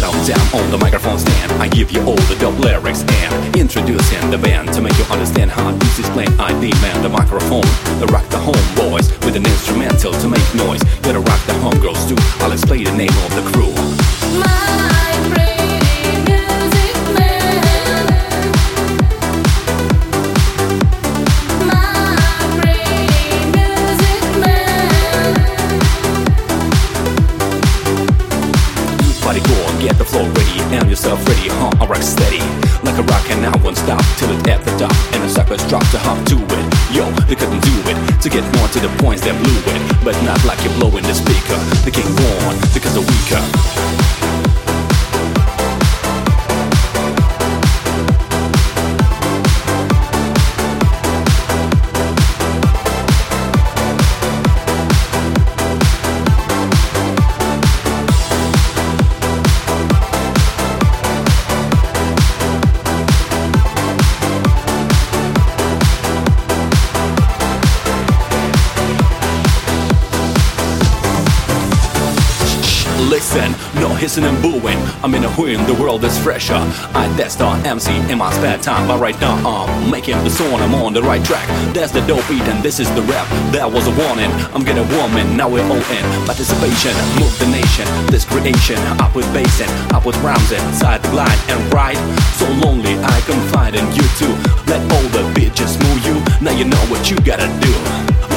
down on the microphone stand. I give you all the dope lyrics and introducing the band to make you understand how this is playing. I demand the microphone, the rock the homeboys with an instrumental to make noise. Gotta rock the homegirls too. I'll explain the name of the crew. My pretty floor ready and yourself ready, huh? I rock steady like a rock and I won't stop till it at the top. And the suckers drop to hop to it. Yo, they couldn't do it to get more to the points they blew it, but not like you're blowing the speaker. They came born because they're weaker. Hissing and booing. I'm in a whim, the world is fresher. I test the MC in my spare time, but right now I'm making the song. I'm on the right track. That's the dope beat, and this is the rap. That was a warning. I'm getting woman, now we're all in. Participation, move the nation. This creation, up with bass and up with rhymes inside the blind and right. So lonely, I confide in you too. Let all the bitches move you. Now you know what you gotta do.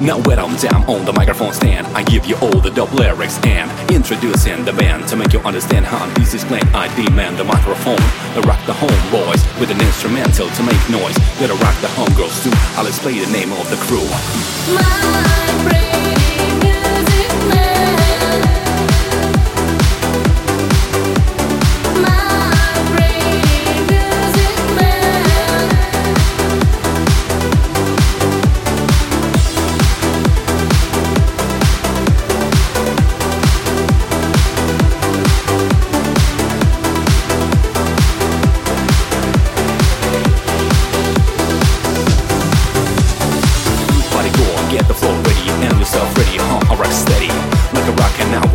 Now when I'm down on the microphone stand, I give you all the dope lyrics and introducing the band to make you understand how this is playing. I demand the microphone, the rock the homeboys with an instrumental to make noise. Gotta rock the homegirls too. I'll explain the name of the crew. My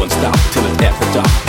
won't stop till it ever dark.